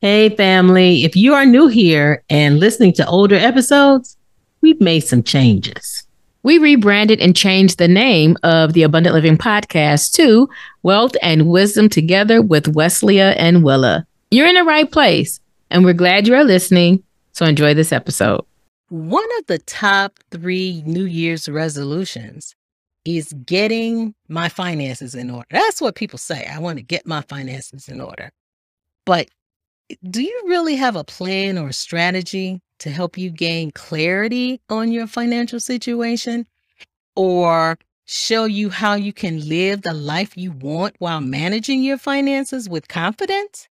Hey, family. If you are new here and listening to older episodes, we've made some changes. We rebranded and changed the name of the Abundant Living Podcast to Wealth and Wisdom Together with Weslia and Willa. You're in the right place, and we're glad you are listening. So enjoy this episode. One of the top three New Year's resolutions is getting my finances in order. That's what people say. I want to get my finances in order. But do you really have a plan or strategy to help you gain clarity on your financial situation or show you how you can live the life you want while managing your finances with confidence?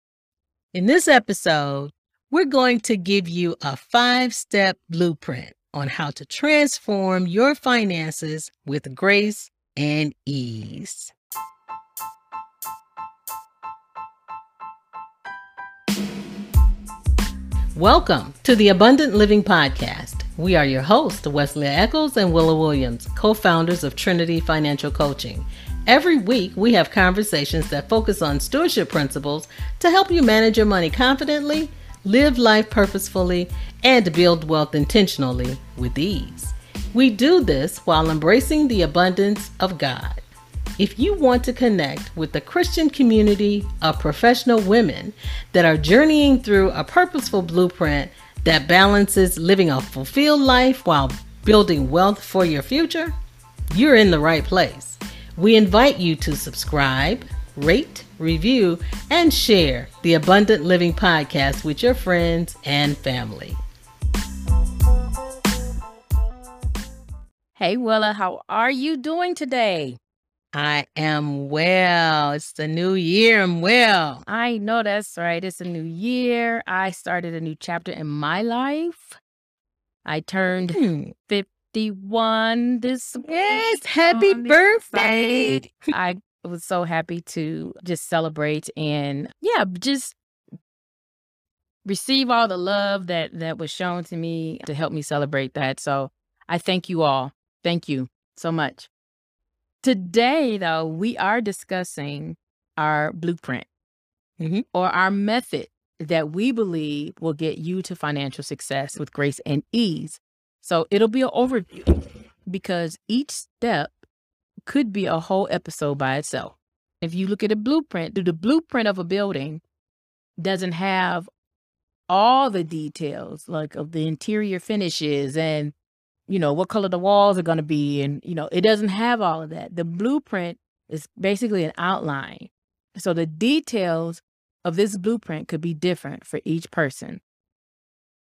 In this episode, we're going to give you a five step blueprint on how to transform your finances with grace and ease. Welcome to the Abundant Living Podcast. We are your hosts, Weslia Echols and Willa Williams, co founders of Trinity Financial Coaching. Every week, we have conversations that focus on stewardship principles to help you manage your money confidently, live life purposefully, and build wealth intentionally with ease. We do this while embracing the abundance of God. If you want to connect with the Christian community of professional women that are journeying through a purposeful blueprint that balances living a fulfilled life while building wealth for your future, you're in the right place. We invite you to subscribe, rate, review, and share the Abundant Living Podcast with your friends and family. Hey, Willa, how are you doing today? I am well. It's the new year. I'm well. I know that's right. It's a new year. I started a new chapter in my life. I turned hmm. 51 this Yes, happy birthday. I was so happy to just celebrate and yeah, just receive all the love that that was shown to me to help me celebrate that. So, I thank you all. Thank you so much. Today, though, we are discussing our blueprint mm-hmm. or our method that we believe will get you to financial success with grace and ease. So it'll be an overview because each step could be a whole episode by itself. If you look at a blueprint, the blueprint of a building doesn't have all the details like of the interior finishes and you know, what color the walls are going to be. And, you know, it doesn't have all of that. The blueprint is basically an outline. So the details of this blueprint could be different for each person.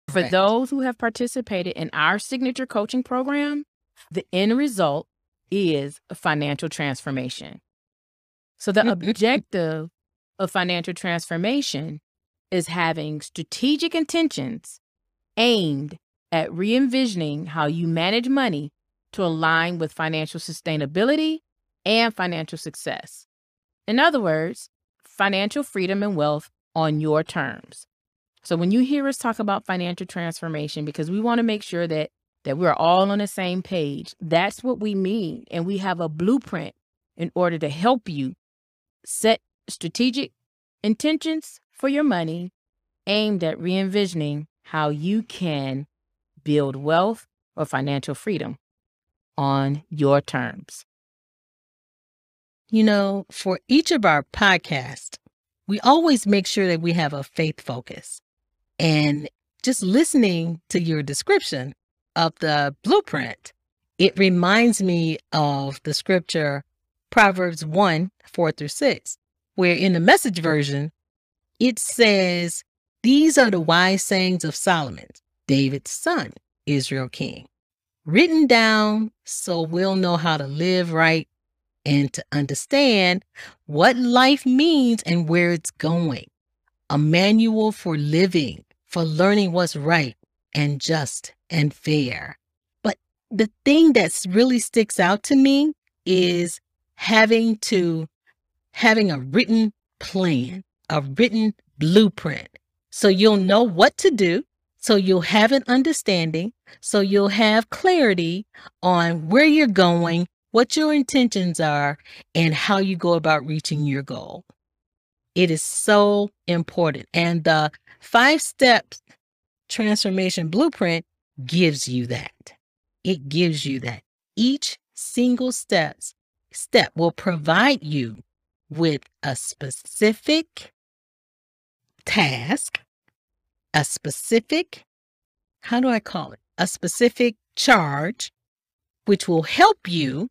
For right. those who have participated in our signature coaching program, the end result is a financial transformation. So the mm-hmm. objective of financial transformation is having strategic intentions aimed at re envisioning how you manage money to align with financial sustainability and financial success. In other words, financial freedom and wealth on your terms. So when you hear us talk about financial transformation, because we want to make sure that that we're all on the same page, that's what we mean. And we have a blueprint in order to help you set strategic intentions for your money aimed at re envisioning how you can build wealth or financial freedom on your terms. You know, for each of our podcasts, we always make sure that we have a faith focus. And just listening to your description of the blueprint, it reminds me of the scripture Proverbs 1 4 through 6, where in the message version, it says, These are the wise sayings of Solomon, David's son, Israel king. Written down so we'll know how to live right and to understand what life means and where it's going. A manual for living, for learning what's right and just and fair. But the thing that really sticks out to me is having to having a written plan, a written blueprint. So you'll know what to do so you'll have an understanding. So you'll have clarity on where you're going, what your intentions are, and how you go about reaching your goal. It is so important. And the five steps transformation blueprint gives you that. It gives you that. Each single steps step will provide you with a specific task, a specific, how do I call it? A specific charge, which will help you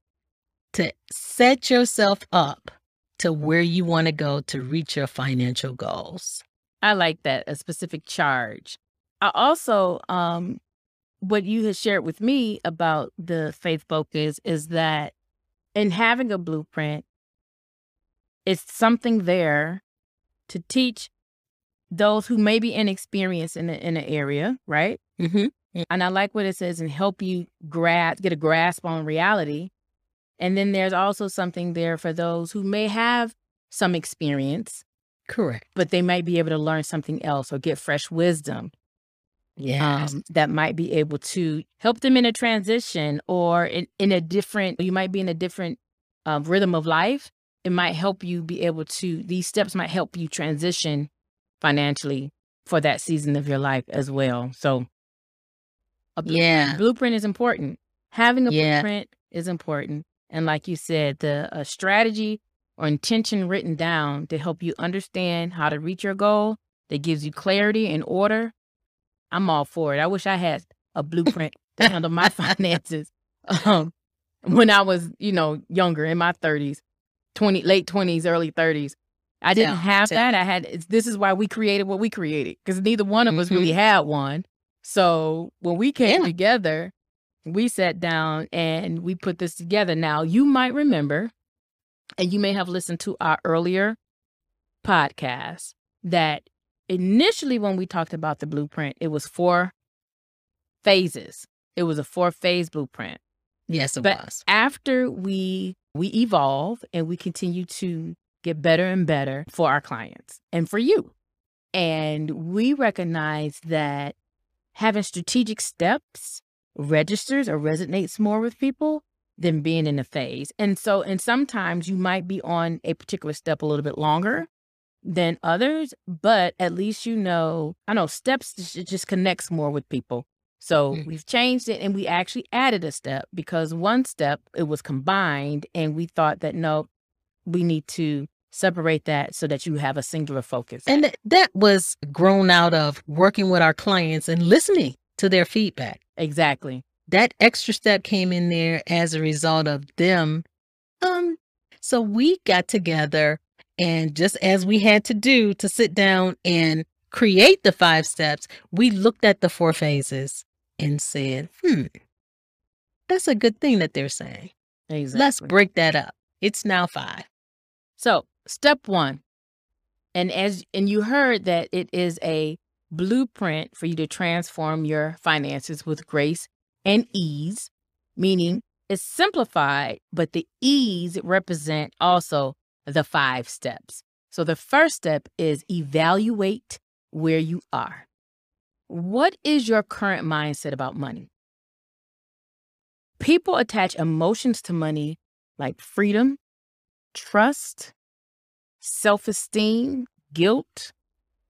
to set yourself up to where you want to go to reach your financial goals. I like that, a specific charge. I also, um, what you had shared with me about the faith focus is that in having a blueprint, it's something there to teach those who may be inexperienced in, the, in the area, right? Mm-hmm. And I like what it says and help you grasp, get a grasp on reality. And then there's also something there for those who may have some experience, Correct. but they might be able to learn something else or get fresh wisdom Yes. um, that might be able to help them in a transition or in, in a different, you might be in a different uh, rhythm of life. It might help you be able to, these steps might help you transition financially for that season of your life as well. So, a blu- yeah. blueprint is important. Having a Yeah. blueprint is important. And like you said, the strategy or intention written down to help you understand how to reach your goal that gives you clarity and order. I'm all for it. I wish I had a blueprint to handle my finances um, when I was, you know, younger in my 30s, 20, late 20s, early 30s. I didn't have that. I had, this is why we created what we created because neither one of us Mhm. really had one. So when we came Yeah. together, we sat down and we put this together. Now, you might remember, and you may have listened to our earlier podcast, that initially when we talked about the blueprint, it was four phases. It was a four phase blueprint. Yes, it But was. after we we evolve and we continue to get better and better for our clients and for you. And we recognize that having strategic steps registers or resonates more with people than being in a phase. And so and sometimes you might be on a particular step a little bit longer than others, but at least you know, I know steps just, just connects more with people. So Mm. we've changed it and we actually added a step because one step it was combined and we thought that no, we need to separate that so that you have a singular focus. And that was grown out of working with our clients and listening to their feedback. exactly. That extra step came in there as a result of them. Um, so we got together and just as we had to do to sit down and create the five steps, we looked at the four phases and said, hmm, that's a good thing that they're saying. Exactly. Let's break that up. It's now five. So, step 1. And as and you heard that it is a blueprint for you to transform your finances with grace and ease, meaning it's simplified, but the ease represent also the five steps. So the first step is evaluate where you are. What is your current mindset about money? People attach emotions to money like freedom, trust, self esteem, guilt,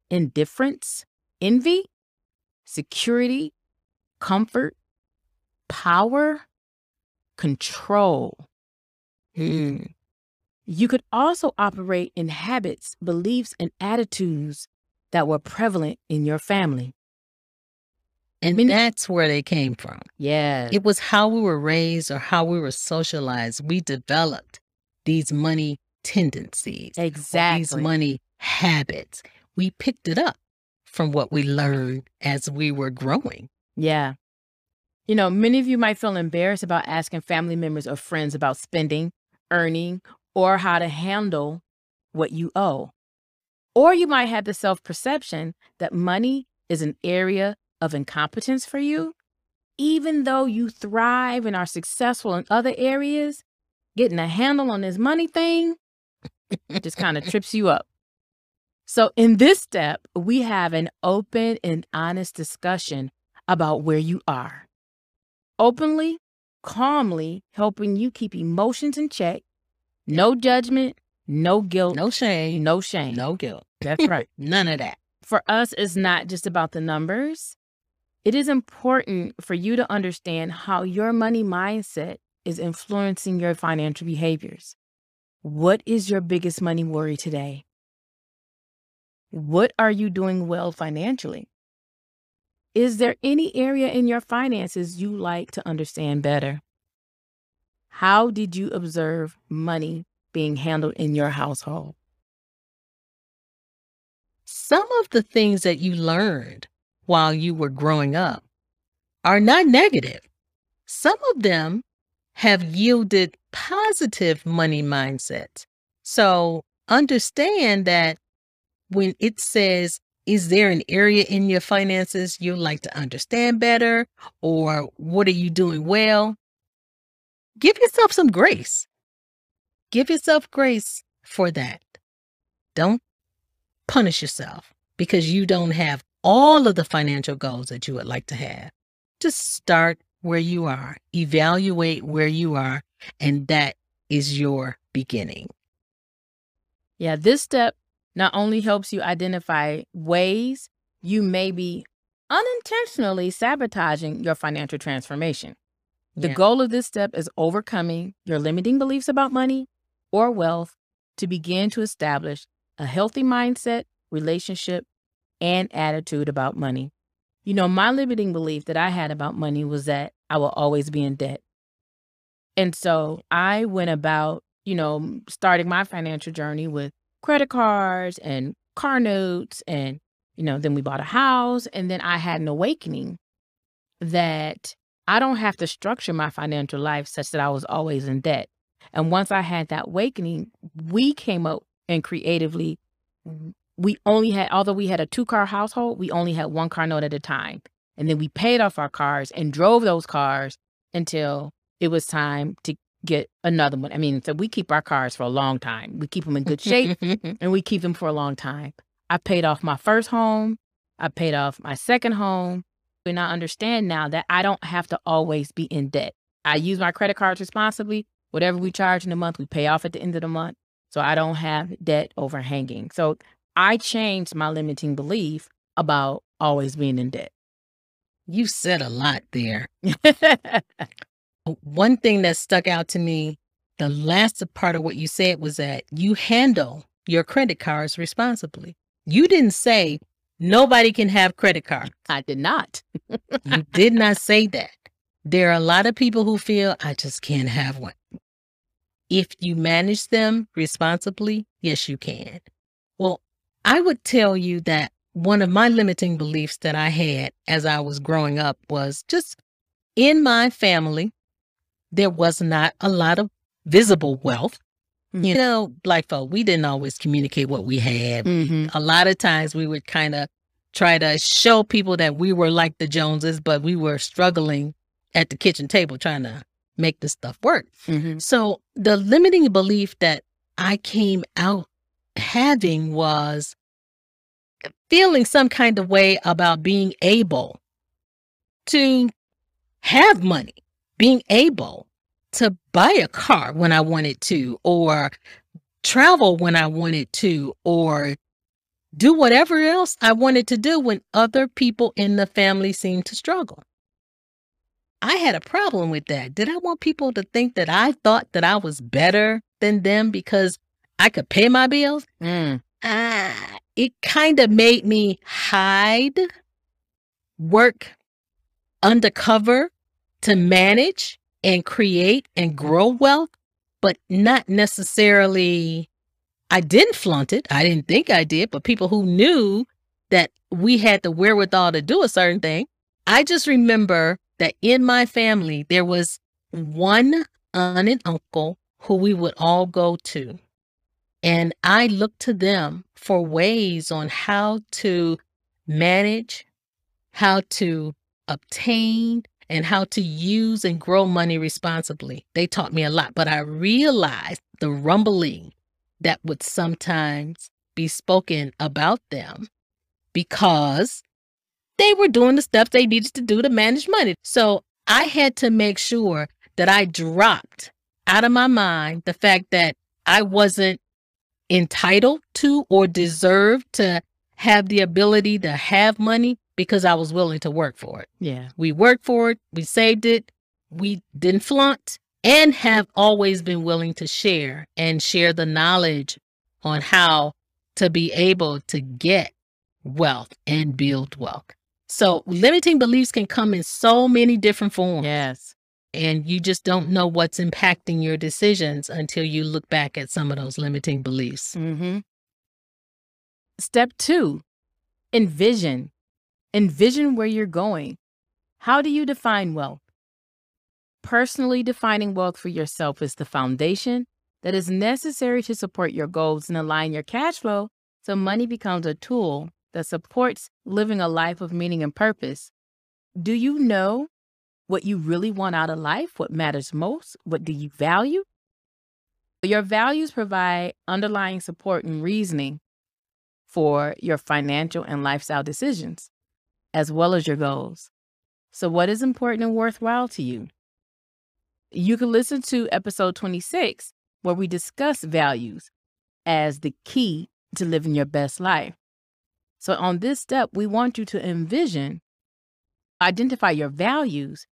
indifference, envy, security, comfort, power, control. Hmm. You could also operate in habits, beliefs, and attitudes that were prevalent in your family. And Many- that's where they came from. Yes. It was how we were raised or how we were socialized. We developed these money tendencies, exactly. these money habits. We picked it up from what we learned as we were growing. Yeah. You know, many of you might feel embarrassed about asking family members or friends about spending, earning, or how to handle what you owe. Or you might have the self perception that money is an area of incompetence for you, even though you thrive and are successful in other areas. Getting a handle on this money thing just kind of trips you up. So, in this step, we have an open and honest discussion about where you are. Openly, calmly helping you keep emotions in check, no judgment, No guilt, No shame. no shame. No guilt. That's right. None of that. for us, it's not just about the numbers. It is important for you to understand how your money mindset is influencing your financial behaviors. What is your biggest money worry today? What are you doing well financially? Is there any area in your finances you like to understand better? How did you observe money being handled in your household? Some of the things that you learned while you were growing up are not negative. Some of them have yielded positive money mindsets. So understand that when it says, is there an area in your finances you'd like to understand better? Or what are you doing well? Give yourself some grace. Give yourself grace for that. Don't punish yourself because you don't have all of the financial goals that you would like to have. Just start where you are, evaluate where you are, and that is your beginning. Yeah, this step not only helps you identify ways you may be unintentionally sabotaging your financial transformation. The Yeah. goal of this step is overcoming your limiting beliefs about money or wealth to begin to establish a healthy mindset, relationship, and attitude about money. You know, my limiting belief that I had about money was that I will always be in debt. And so I went about, you know, starting my financial journey with credit cards and car notes. And, you know, then we bought a house. And then I had an awakening that I don't have to structure my financial life such that I was always in debt. And once I had that awakening, we came up and creatively, we only had, although we had a two car household, we only had one car note at a time. And then we paid off our cars and drove those cars until it was time to get another one. I mean, so we keep our cars for a long time. We keep them in good shape and we keep them for a long time. I paid off my first home. I paid off my second home. And I understand now that I don't have to always be in debt. I use my credit cards responsibly. Whatever we charge in a month, we pay off at the end of the month. So I don't have debt overhanging. So I changed my limiting belief about always being in debt. You said a lot there. Oh, one thing that stuck out to me, the last part of what you said was that you handle your credit cards responsibly. You didn't say nobody can have credit cards. I did not. You did not say that. There are a lot of people who feel I just can't have one. If you manage them responsibly, yes, you can. Well, I would tell you that one of my limiting beliefs that I had as I was growing up was just in my family, there was not a lot of visible wealth. Mhm. You know, black folk, we didn't always communicate what we had. Mhm. A lot of times we would kind of try to show people that we were like the Joneses, but we were struggling at the kitchen table trying to make this stuff work. Mhm. So the limiting belief that I came out having was feeling some kind of way about being able to have money, being able to buy a car when I wanted to, or travel when I wanted to, or do whatever else I wanted to do when other people in the family seemed to struggle. I had a problem with that. Did I want people to think that I thought that I was better than them because I could pay my bills? Mm. Ah, it kind of made me hide, work undercover to manage and create and grow wealth, but not necessarily. I didn't flaunt it. I didn't think I did, but people who knew that we had the wherewithal to do a certain thing. I just remember that in my family, there was one aunt and uncle who we would all go to. And I looked to them for ways on how to manage, how to obtain, and how to use and grow money responsibly. They taught me a lot, but I realized the rumbling that would sometimes be spoken about them because they were doing the stuff they needed to do to manage money. So I had to make sure that I dropped out of my mind the fact that I wasn't entitled to or deserved to have the ability to have money because I was willing to work for it. Yeah. We worked for it, we saved it, we didn't flaunt, and have always been willing to share and share the knowledge on how to be able to get wealth and build wealth. So, limiting beliefs can come in so many different forms. Yes. And you just don't know what's impacting your decisions until you look back at some of those limiting beliefs. Mm-hmm. Step two, envision. Envision where you're going. How do you define wealth? Personally defining wealth for yourself is the foundation that is necessary to support your goals and align your cash flow so money becomes a tool that supports living a life of meaning and purpose. Do you know what you really want out of life? What matters most? What do you value? Your values provide underlying support and reasoning for your financial and lifestyle decisions, as well as your goals. So, what is important and worthwhile to you? You can listen to episode 26, where we discuss values as the key to living your best life. So, on this step, we want you to envision, identify your values,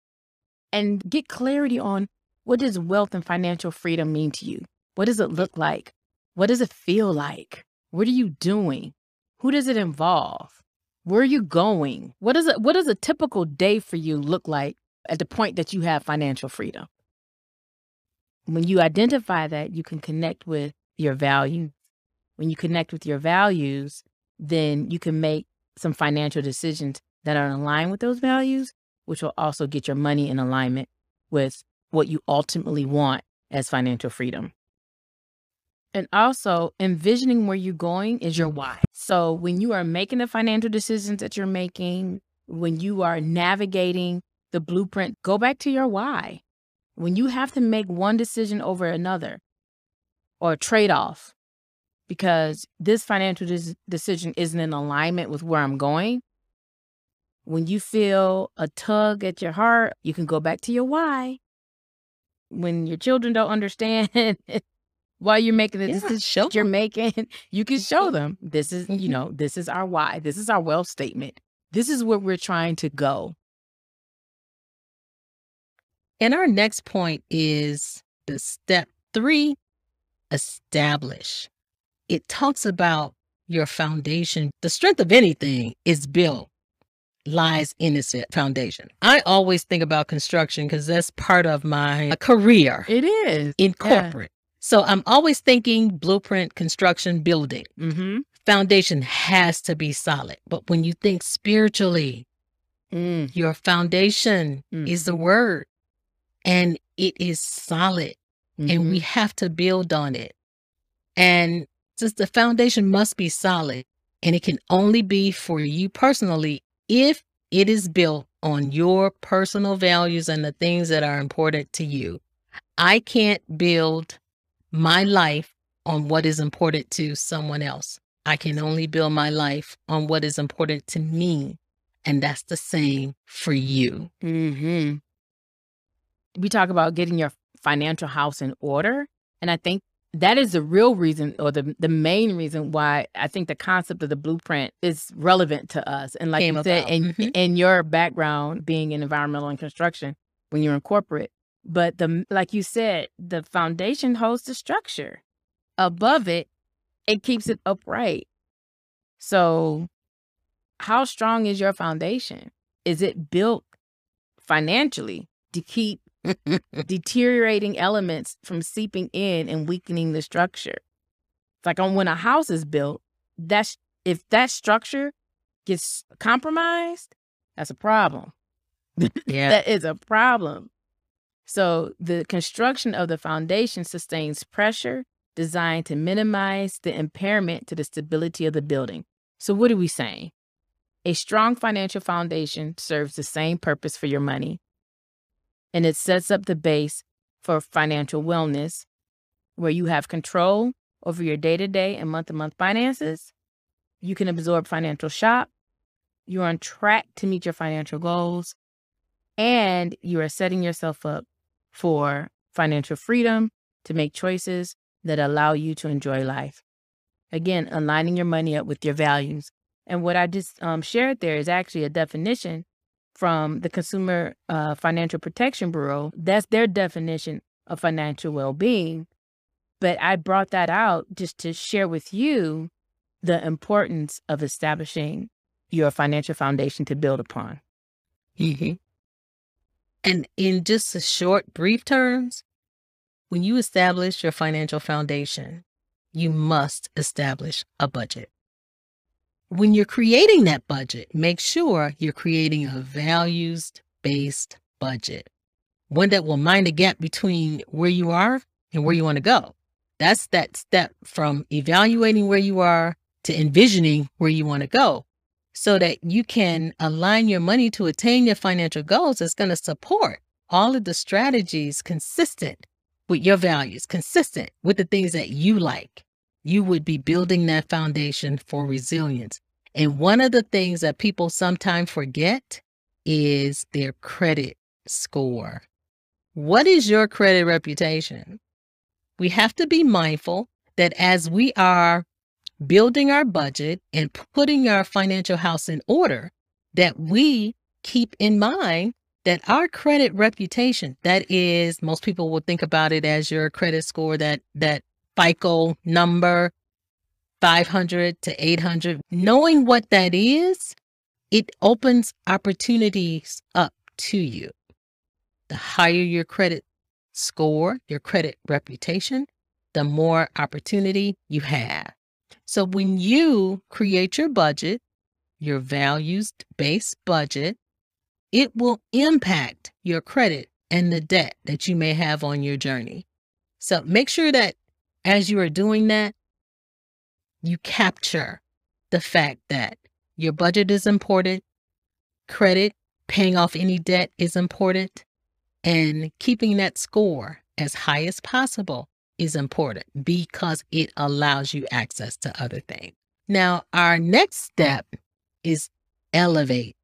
and get clarity on what does wealth and financial freedom mean to you? What does it look like? What does it feel like? What are you doing? Who does it involve? Where are you going? What does it what does a typical day for you look like at the point that you have financial freedom? When you identify that, you can connect with your values. When you connect with your values, then you can make some financial decisions that are in line with those values, which will also get your money in alignment with what you ultimately want as financial freedom. And also, envisioning where you're going is your why. So, when you are making the financial decisions that you're making, when you are navigating the blueprint, go back to your why. When you have to make one decision over another or trade off, because this financial decision isn't in alignment with where I'm going, when you feel a tug at your heart, you can go back to your why. When your children don't understand why you're making the Yeah, decision show you're making, you can show them this is, you Mhm. know, this is our why. This is our wealth statement. This is where we're trying to go. And our next point is the step three establish. It talks about your foundation. The strength of anything is built, lies in its foundation. I always think about construction because that's part of my career It is. in Yeah. corporate. So I'm always thinking blueprint, construction, building. Mm-hmm. Foundation has to be solid. But when you think spiritually, Mm. your foundation Mm. is the word and it is solid and we have to build on it. And since the foundation must be solid and it can only be for you personally if it is built on your personal values and the things that are important to you. I can't build my life on what is important to someone else. I can only build my life on what is important to me. And that's the same for you. hmm We talk about getting your financial house in order. And I think that is the real reason or the, the main reason why I think the concept of the blueprint is relevant to us. And like Came you said, about. in, Mhm. in your background being in environmental and construction when you're in corporate. But the like you said, the foundation holds the structure. Above it, it keeps it upright. So how strong is your foundation? Is it built financially to keep deteriorating elements from seeping in and weakening the structure? It's like on when a house is built, that's if that structure gets compromised, that's a problem. yeah. That is a problem. So the construction of the foundation sustains pressure designed to minimize the impairment to the stability of the building. So what are we saying? A strong financial foundation serves the same purpose for your money, and it sets up the base for financial wellness, where you have control over your day to day and month to month finances. You can absorb financial shock. You're on track to meet your financial goals, and you are setting yourself up for financial freedom to make choices that allow you to enjoy life. Again, aligning your money up with your values. And what I just um, shared there is actually a definition from the Consumer uh, Financial Protection Bureau. That's their definition of financial well being. But I brought that out just to share with you the importance of establishing your financial foundation to build upon. Mm-hmm. And in just a short, brief terms, when you establish your financial foundation, you must establish a budget. When you're creating that budget, make sure you're creating a values based budget, one that will mind the gap between where you are and where you want to go. That's that step from evaluating where you are to envisioning where you want to go so that you can align your money to attain your financial goals is going to support all of the strategies consistent with your values, consistent with the things that you like. You would be building that foundation for resilience. And one of the things that people sometimes forget is their credit score. What is your credit reputation? We have to be mindful that as we are building our budget and putting our financial house in order, that we keep in mind that our credit reputation, that is, most people will think about it as your credit score, that that FICO number, 500 to 800. Knowing what that is, it opens opportunities up to you. The higher your credit score, your credit reputation, the more opportunity you have. So when you create your budget, your values based budget, it will impact your credit and the debt that you may have on your journey. So make sure that as you are doing that, you capture the fact that your budget is important, credit, paying off any debt is important, and keeping that score as high as possible is important because it allows you access to other things. Now, our next step is elevate.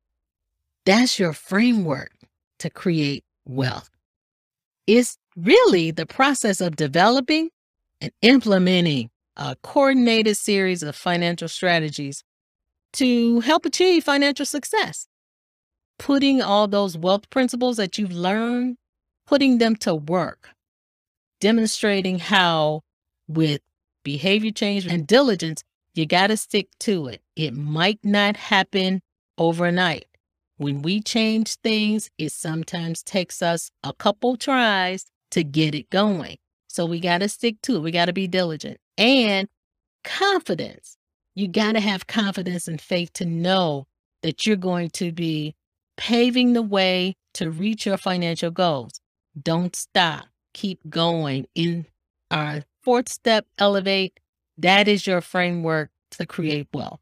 That's your framework to create wealth. It's really the process of developing and implementing a coordinated series of financial strategies to help achieve financial success. Putting all those wealth principles that you've learned, putting them to work demonstrating how, with behavior change and diligence, you got to stick to it. It might not happen overnight. When we change things, it sometimes takes us a couple tries to get it going. So we got to stick to it. We got to be diligent and confidence. You got to have confidence and faith to know that you're going to be paving the way to reach your financial goals. Don't stop keep going in our fourth step, elevate. That is your framework to create wealth.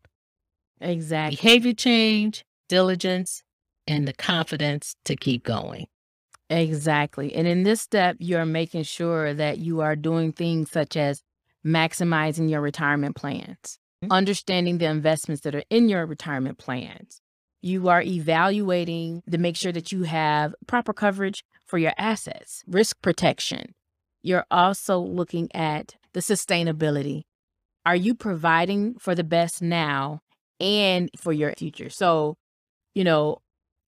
Exactly. Behavior change, diligence, and the confidence to keep going. Exactly. And in this step, you're making sure that you are doing things such as maximizing your retirement plans, mm-hmm. understanding the investments that are in your retirement plans. You are evaluating to make sure that you have proper coverage for your assets, risk protection. You're also looking at the sustainability. Are you providing for the best now and for your future? So, you know,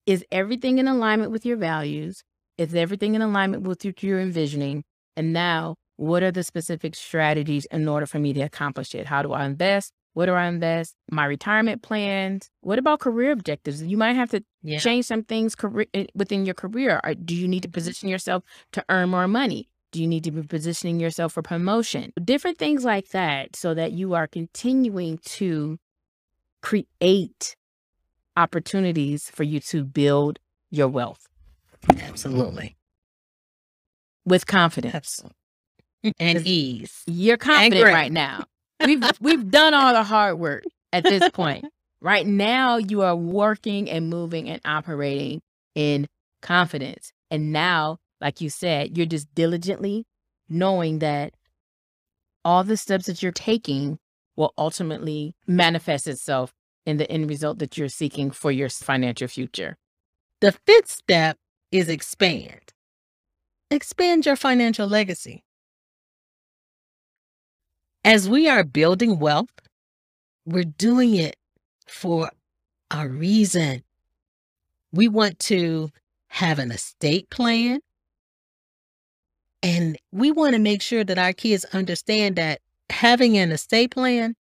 is everything in alignment with your values? Is everything in alignment with what you're envisioning? And now, what are the specific strategies in order for me to accomplish it? How do I invest? What do I invest? My retirement plans. What about career objectives? You might have to yeah. change some things career, eh, within your career. Or do you need to position yourself to earn more money? Do you need to be positioning yourself for promotion? Different things like that so that you are continuing to create opportunities for you to build your wealth. Absolutely. With confidence. Absolutely. And ease. You're confident right now we've we've done all the hard work at this point. Right now, you are working and moving and operating in confidence. And now, like you said, you're just diligently knowing that all the steps that you're taking will ultimately manifest itself in the end result that you're seeking for your financial future. The fifth step is expand. Expand your financial legacy. As we are building wealth, we're doing it for a reason. We want to have an estate plan. And we want to make sure that our kids understand that having an estate plan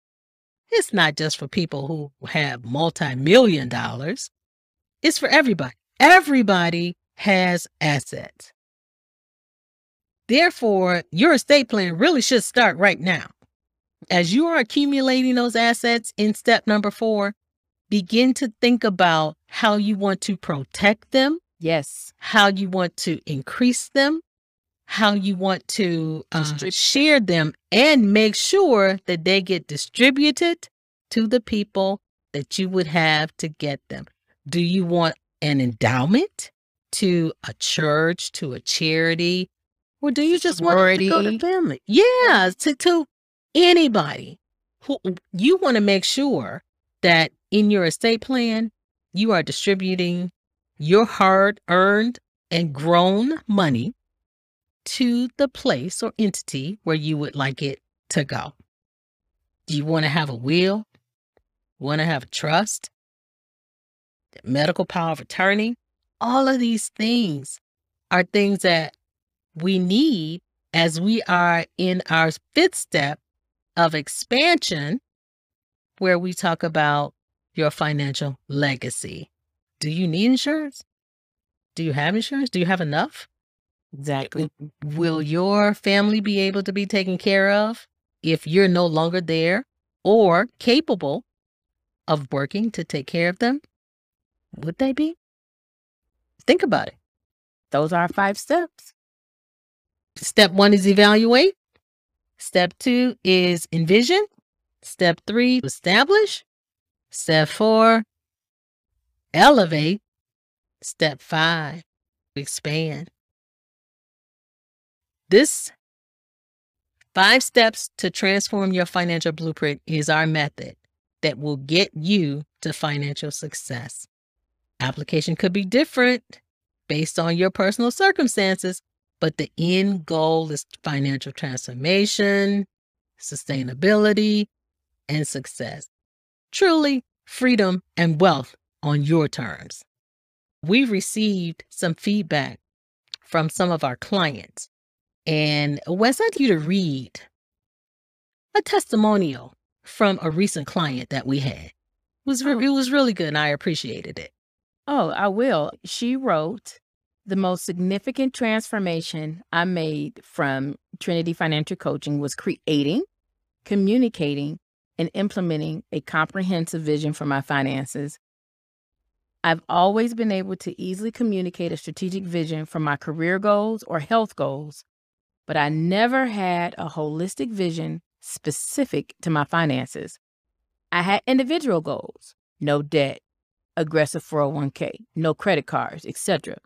it's not just for people who have multi-million dollars. It's for everybody. Everybody has assets. Therefore, your estate plan really should start right now. As you are accumulating those assets in step number four, begin to think about how you want to protect them. Yes. How you want to increase them, how you want to uh, share them, and make sure that they get distributed to the people that you would have to get them. Do you want an endowment to a church, to a charity, or do you just want to go to family? Yeah, to, to anybody who you want to make sure that in your estate plan, you are distributing your hard earned and grown money to the place or entity where you would like it to go. Do you want to have a will? Want to have a trust? Medical power of attorney? All of these things are things that we need as we are in our fifth step of expansion, where we talk about your financial legacy. Do you need insurance? Do you have insurance? Do you have enough? Exactly. Will your family be able to be taken care of if you're no longer there or capable of working to take care of them? Would they be? Think about it. Those are five steps. Step one is evaluate. Step two is envision. Step three, establish. Step four, elevate. Step five, expand. This five steps to transform your financial blueprint is our method that will get you to financial success. Application could be different based on your personal circumstances, but the end goal is financial transformation, sustainability, and success. Truly, freedom and wealth on your terms. We've received some feedback from some of our clients and Wes, I'd you to read a testimonial from a recent client that we had. It was re- oh. it was really good and I appreciated it. Oh, I will. She wrote the mm. most significant transformation I made from Trinity Financial Coaching was creating, communicating, and implementing a comprehensive vision for my finances. I've always been able to easily communicate a strategic vision for my career goals or health goals but I never had a holistic vision specific to my finances. I had individual goals, no debt, aggressive 401k, no credit cards, etc.,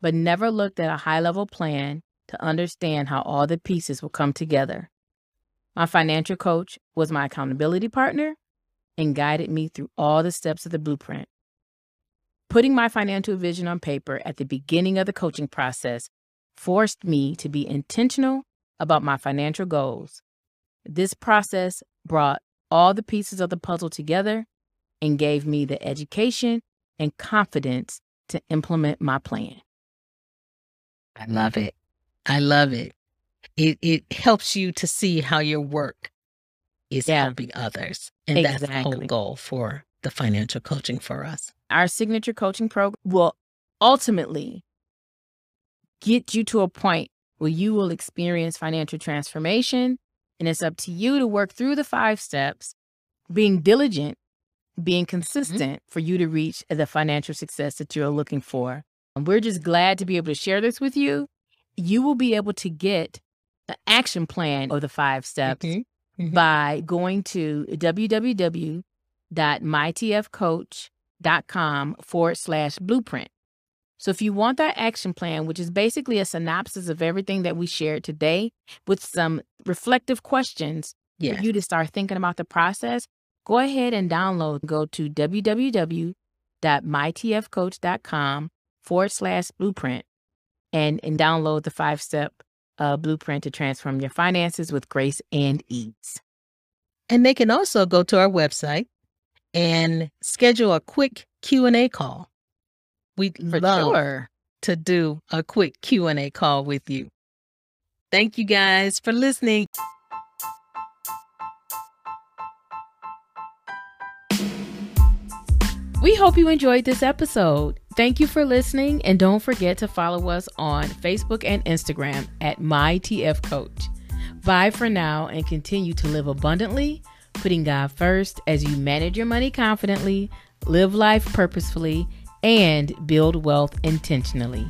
but never looked at a high-level plan to understand how all the pieces will come together. My financial coach was my accountability partner and guided me through all the steps of the blueprint. Putting my financial vision on paper at the beginning of the coaching process forced me to be intentional about my financial goals. This process brought all the pieces of the puzzle together and gave me the education and confidence to implement my plan. I love it. I love it. It it helps you to see how your work is yeah. helping others. And exactly. that's the whole goal for the financial coaching for us. Our signature coaching program will ultimately get you to a point where you will experience financial transformation. And it's up to you to work through the five steps, being diligent, being mm-hmm. consistent mm-hmm. for you to reach the financial success that you're looking for. And we're just glad to be able to share this with you. You will be able to get the action plan of the five steps mm-hmm. Mm-hmm. by going to www.mytfcoach.com forward slash blueprint. So if you want that action plan, which is basically a synopsis of everything that we shared today with some reflective questions yes. for you to start thinking about the process, go ahead and download. Go to www.mytfcoach.com forward slash blueprint and, and download the five step a uh, blueprint to transform your finances with grace and ease. And they can also go to our website and schedule a quick Q&A call. We'd For love sure. to do a quick Q&A call with you. Thank you guys for listening. We hope you enjoyed this episode. Thank you for listening, and don't forget to follow us on Facebook and Instagram at MyTFCoach. Bye for now and continue to live abundantly, putting God first as you manage your money confidently, live life purposefully, and build wealth intentionally.